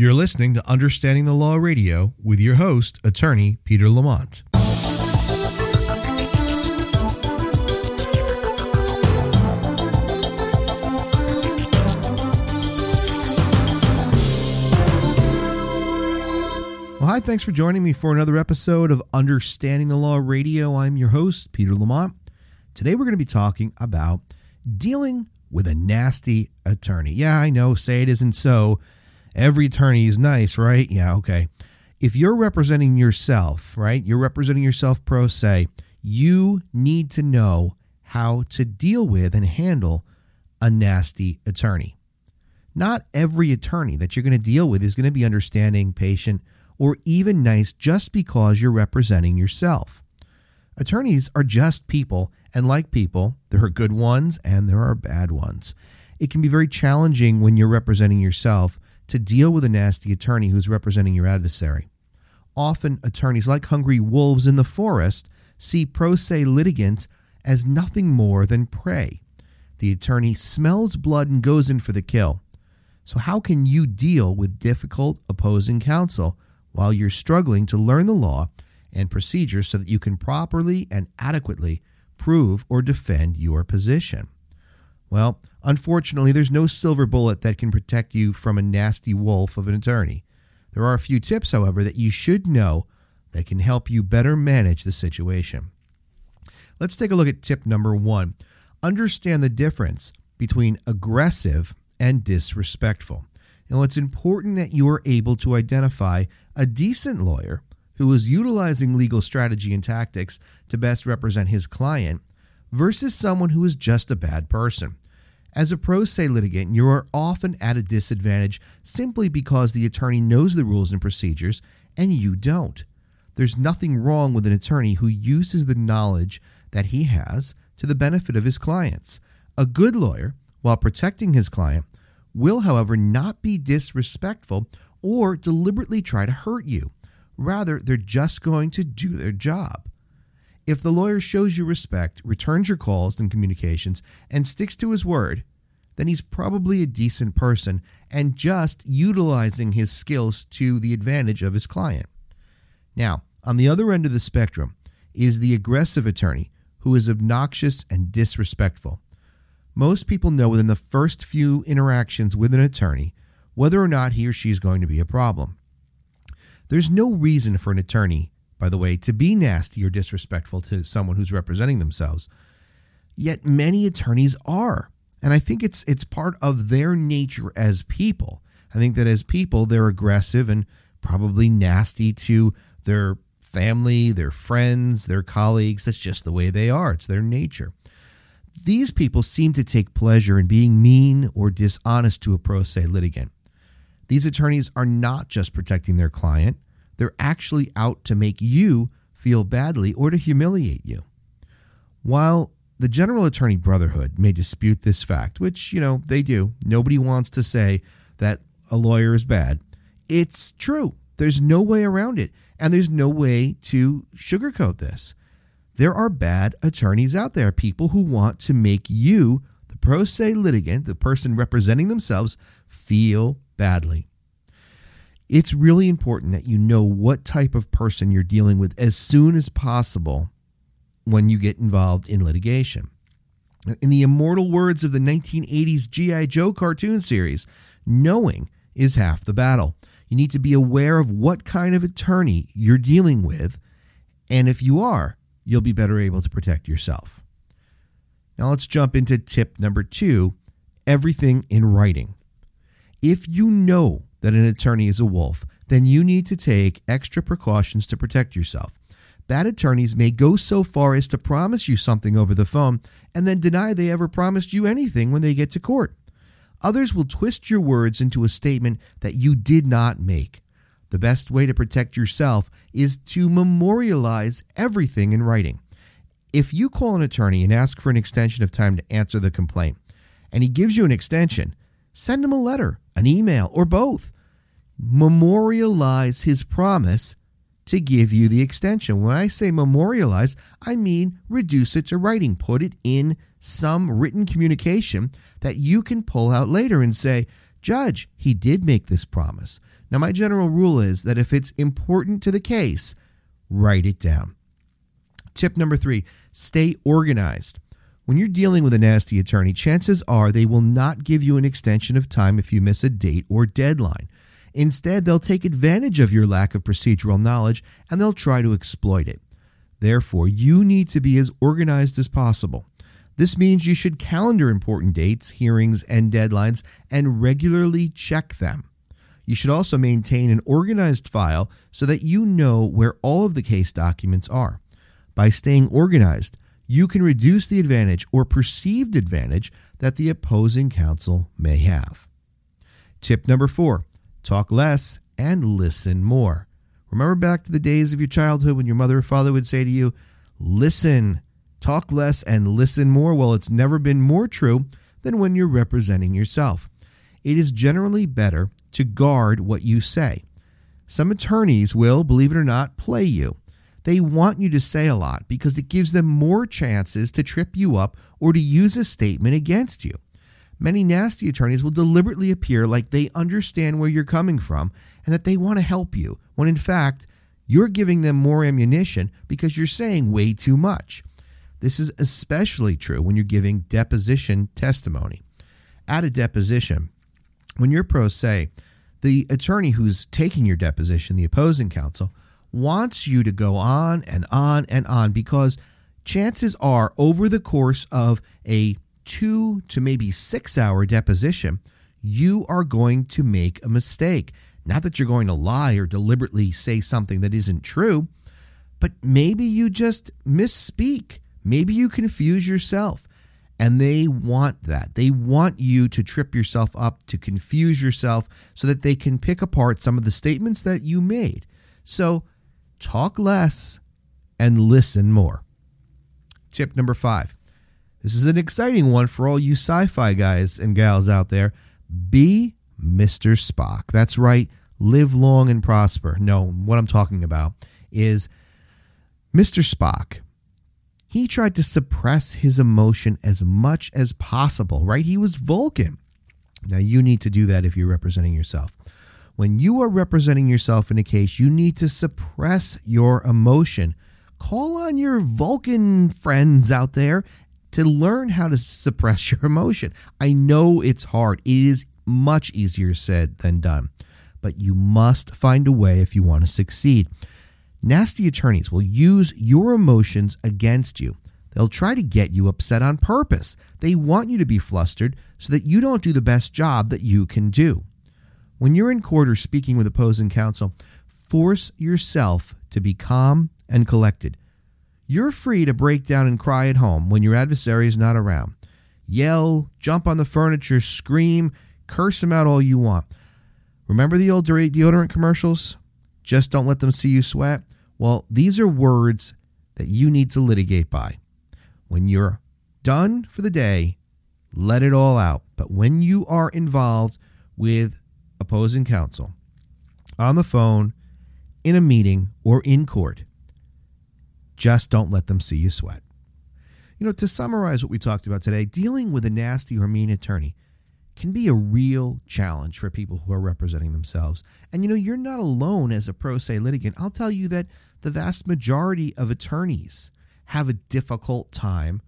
You're listening to Understanding the Law Radio with your host, attorney Peter Lamont. Well, hi, thanks for joining me for another episode of Understanding the Law Radio. I'm your host, Peter Lamont. Today we're going to be talking about dealing with a nasty attorney. Yeah, I know, say it isn't so every attorney is nice, right? Yeah, okay. If you're representing yourself, right, you're representing yourself pro se, you need to know how to deal with and handle a nasty attorney. Not every attorney that you're going to deal with is going to be understanding, patient, or even nice just because you're representing yourself. Attorneys are just people, and like people, there are good ones and there are bad ones. It can be very challenging when you're representing yourself to deal with a nasty attorney who's representing your adversary. Often, attorneys, like hungry wolves in the forest, see pro se litigants as nothing more than prey. The attorney smells blood and goes in for the kill. So, how can you deal with difficult opposing counsel while you're struggling to learn the law and procedures so that you can properly and adequately prove or defend your position? Well, unfortunately, there's no silver bullet that can protect you from a nasty wolf of an attorney. There are a few tips, however, that you should know that can help you better manage the situation. Let's take a look at tip number one understand the difference between aggressive and disrespectful. Now, it's important that you are able to identify a decent lawyer who is utilizing legal strategy and tactics to best represent his client versus someone who is just a bad person. As a pro se litigant, you are often at a disadvantage simply because the attorney knows the rules and procedures and you don't. There's nothing wrong with an attorney who uses the knowledge that he has to the benefit of his clients. A good lawyer, while protecting his client, will, however, not be disrespectful or deliberately try to hurt you. Rather, they're just going to do their job. If the lawyer shows you respect, returns your calls and communications, and sticks to his word, then he's probably a decent person and just utilizing his skills to the advantage of his client. Now, on the other end of the spectrum is the aggressive attorney who is obnoxious and disrespectful. Most people know within the first few interactions with an attorney whether or not he or she is going to be a problem. There's no reason for an attorney by the way, to be nasty or disrespectful to someone who's representing themselves. Yet many attorneys are. And I think it's it's part of their nature as people. I think that as people they're aggressive and probably nasty to their family, their friends, their colleagues. That's just the way they are. It's their nature. These people seem to take pleasure in being mean or dishonest to a pro se litigant. These attorneys are not just protecting their client, they're actually out to make you feel badly or to humiliate you. While the General Attorney Brotherhood may dispute this fact, which, you know, they do, nobody wants to say that a lawyer is bad. It's true. There's no way around it. And there's no way to sugarcoat this. There are bad attorneys out there, people who want to make you, the pro se litigant, the person representing themselves, feel badly it's really important that you know what type of person you're dealing with as soon as possible when you get involved in litigation. In the immortal words of the 1980s G.I. Joe cartoon series, knowing is half the battle. You need to be aware of what kind of attorney you're dealing with, and if you are, you'll be better able to protect yourself. Now let's jump into tip number two everything in writing. If you know that an attorney is a wolf, then you need to take extra precautions to protect yourself. Bad attorneys may go so far as to promise you something over the phone and then deny they ever promised you anything when they get to court. Others will twist your words into a statement that you did not make. The best way to protect yourself is to memorialize everything in writing. If you call an attorney and ask for an extension of time to answer the complaint, and he gives you an extension, send him a letter an email, or both. Memorialize his promise to give you the extension. When I say memorialize, I mean reduce it to writing, put it in some written communication that you can pull out later and say, Judge, he did make this promise. Now, my general rule is that if it's important to the case, write it down. Tip number three stay organized. When you're dealing with a nasty attorney, chances are they will not give you an extension of time if you miss a date or deadline. Instead, they'll take advantage of your lack of procedural knowledge and they'll try to exploit it. Therefore, you need to be as organized as possible. This means you should calendar important dates, hearings, and deadlines and regularly check them. You should also maintain an organized file so that you know where all of the case documents are. By staying organized, you can reduce the advantage or perceived advantage that the opposing counsel may have. Tip number four talk less and listen more. Remember back to the days of your childhood when your mother or father would say to you, Listen, talk less and listen more. Well, it's never been more true than when you're representing yourself. It is generally better to guard what you say. Some attorneys will, believe it or not, play you. They want you to say a lot because it gives them more chances to trip you up or to use a statement against you. Many nasty attorneys will deliberately appear like they understand where you're coming from and that they want to help you, when in fact, you're giving them more ammunition because you're saying way too much. This is especially true when you're giving deposition testimony. At a deposition, when you're pro se, the attorney who's taking your deposition, the opposing counsel, wants you to go on and on and on because chances are, over the course of a two to maybe six hour deposition, you are going to make a mistake. Not that you're going to lie or deliberately say something that isn't true, but maybe you just misspeak. Maybe you confuse yourself. And they want that. They want you to trip yourself up, to confuse yourself, so that they can pick apart some of the statements that you made. So talk less and listen more. Tip number five. This is an exciting one for all you sci fi guys and gals out there. Be Mr. Spock. That's right. Live long and prosper. No, what I'm talking about is Mr. Spock. He tried to suppress his emotion as much as possible, right? He was Vulcan. Now, you need to do that if you're representing yourself. When you are representing yourself in a case, you need to suppress your emotion. Call on your Vulcan friends out there to learn how to suppress your emotion. I know it's hard, it is much easier said than done, but you must find a way if you want to succeed. Nasty attorneys will use your emotions against you. They'll try to get you upset on purpose. They want you to be flustered so that you don't do the best job that you can do. When you're in court or speaking with opposing counsel, force yourself to be calm and collected. You're free to break down and cry at home when your adversary is not around. Yell, jump on the furniture, scream, curse them out all you want. Remember the old deodorant commercials? Just don't let them see you sweat. Well, these are words that you need to litigate by. When you're done for the day, let it all out. But when you are involved with opposing counsel on the phone, in a meeting, or in court. Just don't let them see you sweat. You know, to summarize what we talked about today, dealing with a nasty or mean attorney can be a real challenge for people who are representing themselves. And you know, you're not alone as a pro se litigant. I'll tell you that the vast majority of attorneys have a difficult time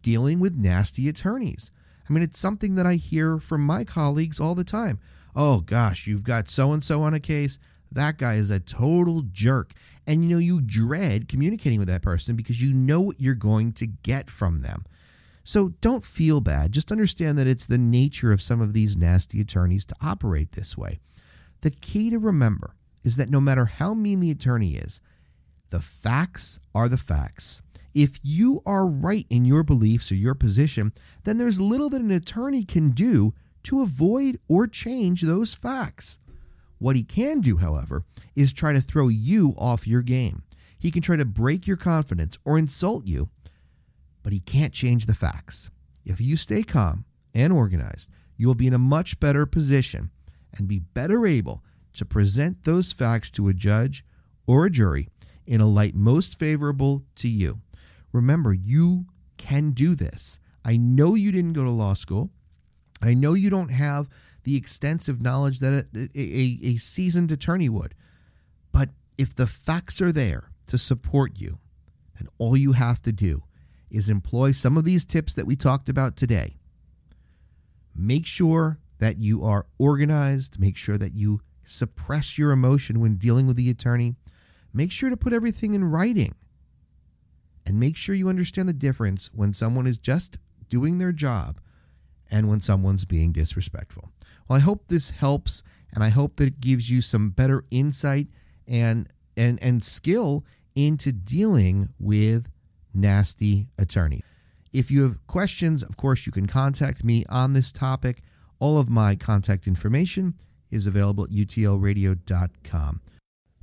dealing with nasty attorneys. I mean, it's something that I hear from my colleagues all the time oh gosh, you've got so and so on a case. That guy is a total jerk. And you know, you dread communicating with that person because you know what you're going to get from them. So don't feel bad. Just understand that it's the nature of some of these nasty attorneys to operate this way. The key to remember is that no matter how mean the attorney is, the facts are the facts. If you are right in your beliefs or your position, then there's little that an attorney can do to avoid or change those facts. What he can do, however, is try to throw you off your game. He can try to break your confidence or insult you, but he can't change the facts. If you stay calm and organized, you will be in a much better position and be better able to present those facts to a judge or a jury in a light most favorable to you. Remember, you can do this. I know you didn't go to law school. I know you don't have the extensive knowledge that a, a, a seasoned attorney would. But if the facts are there to support you, then all you have to do is employ some of these tips that we talked about today. Make sure that you are organized, make sure that you suppress your emotion when dealing with the attorney. Make sure to put everything in writing. And make sure you understand the difference when someone is just doing their job and when someone's being disrespectful. Well, I hope this helps and I hope that it gives you some better insight and and and skill into dealing with nasty attorney. If you have questions, of course, you can contact me on this topic. All of my contact information is available at utlradio.com.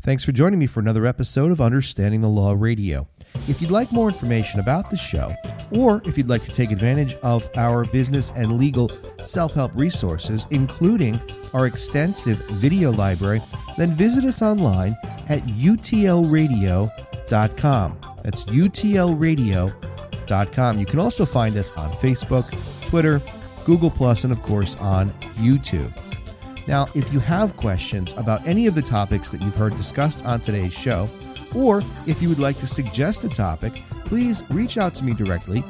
Thanks for joining me for another episode of Understanding the Law Radio. If you'd like more information about the show, or if you'd like to take advantage of our business and legal self help resources, including our extensive video library, then visit us online at utlradio.com. That's utlradio.com. You can also find us on Facebook, Twitter, Google, and of course on YouTube. Now, if you have questions about any of the topics that you've heard discussed on today's show, or if you would like to suggest a topic, please reach out to me directly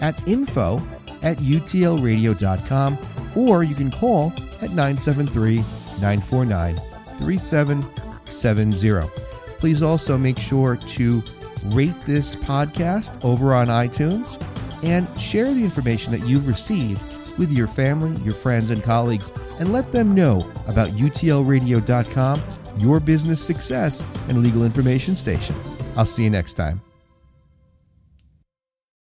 at info at utlradio.com or you can call at 973 949 3770. Please also make sure to rate this podcast over on iTunes and share the information that you've received with your family, your friends, and colleagues, and let them know about utlradio.com, your business success and legal information station. I'll see you next time.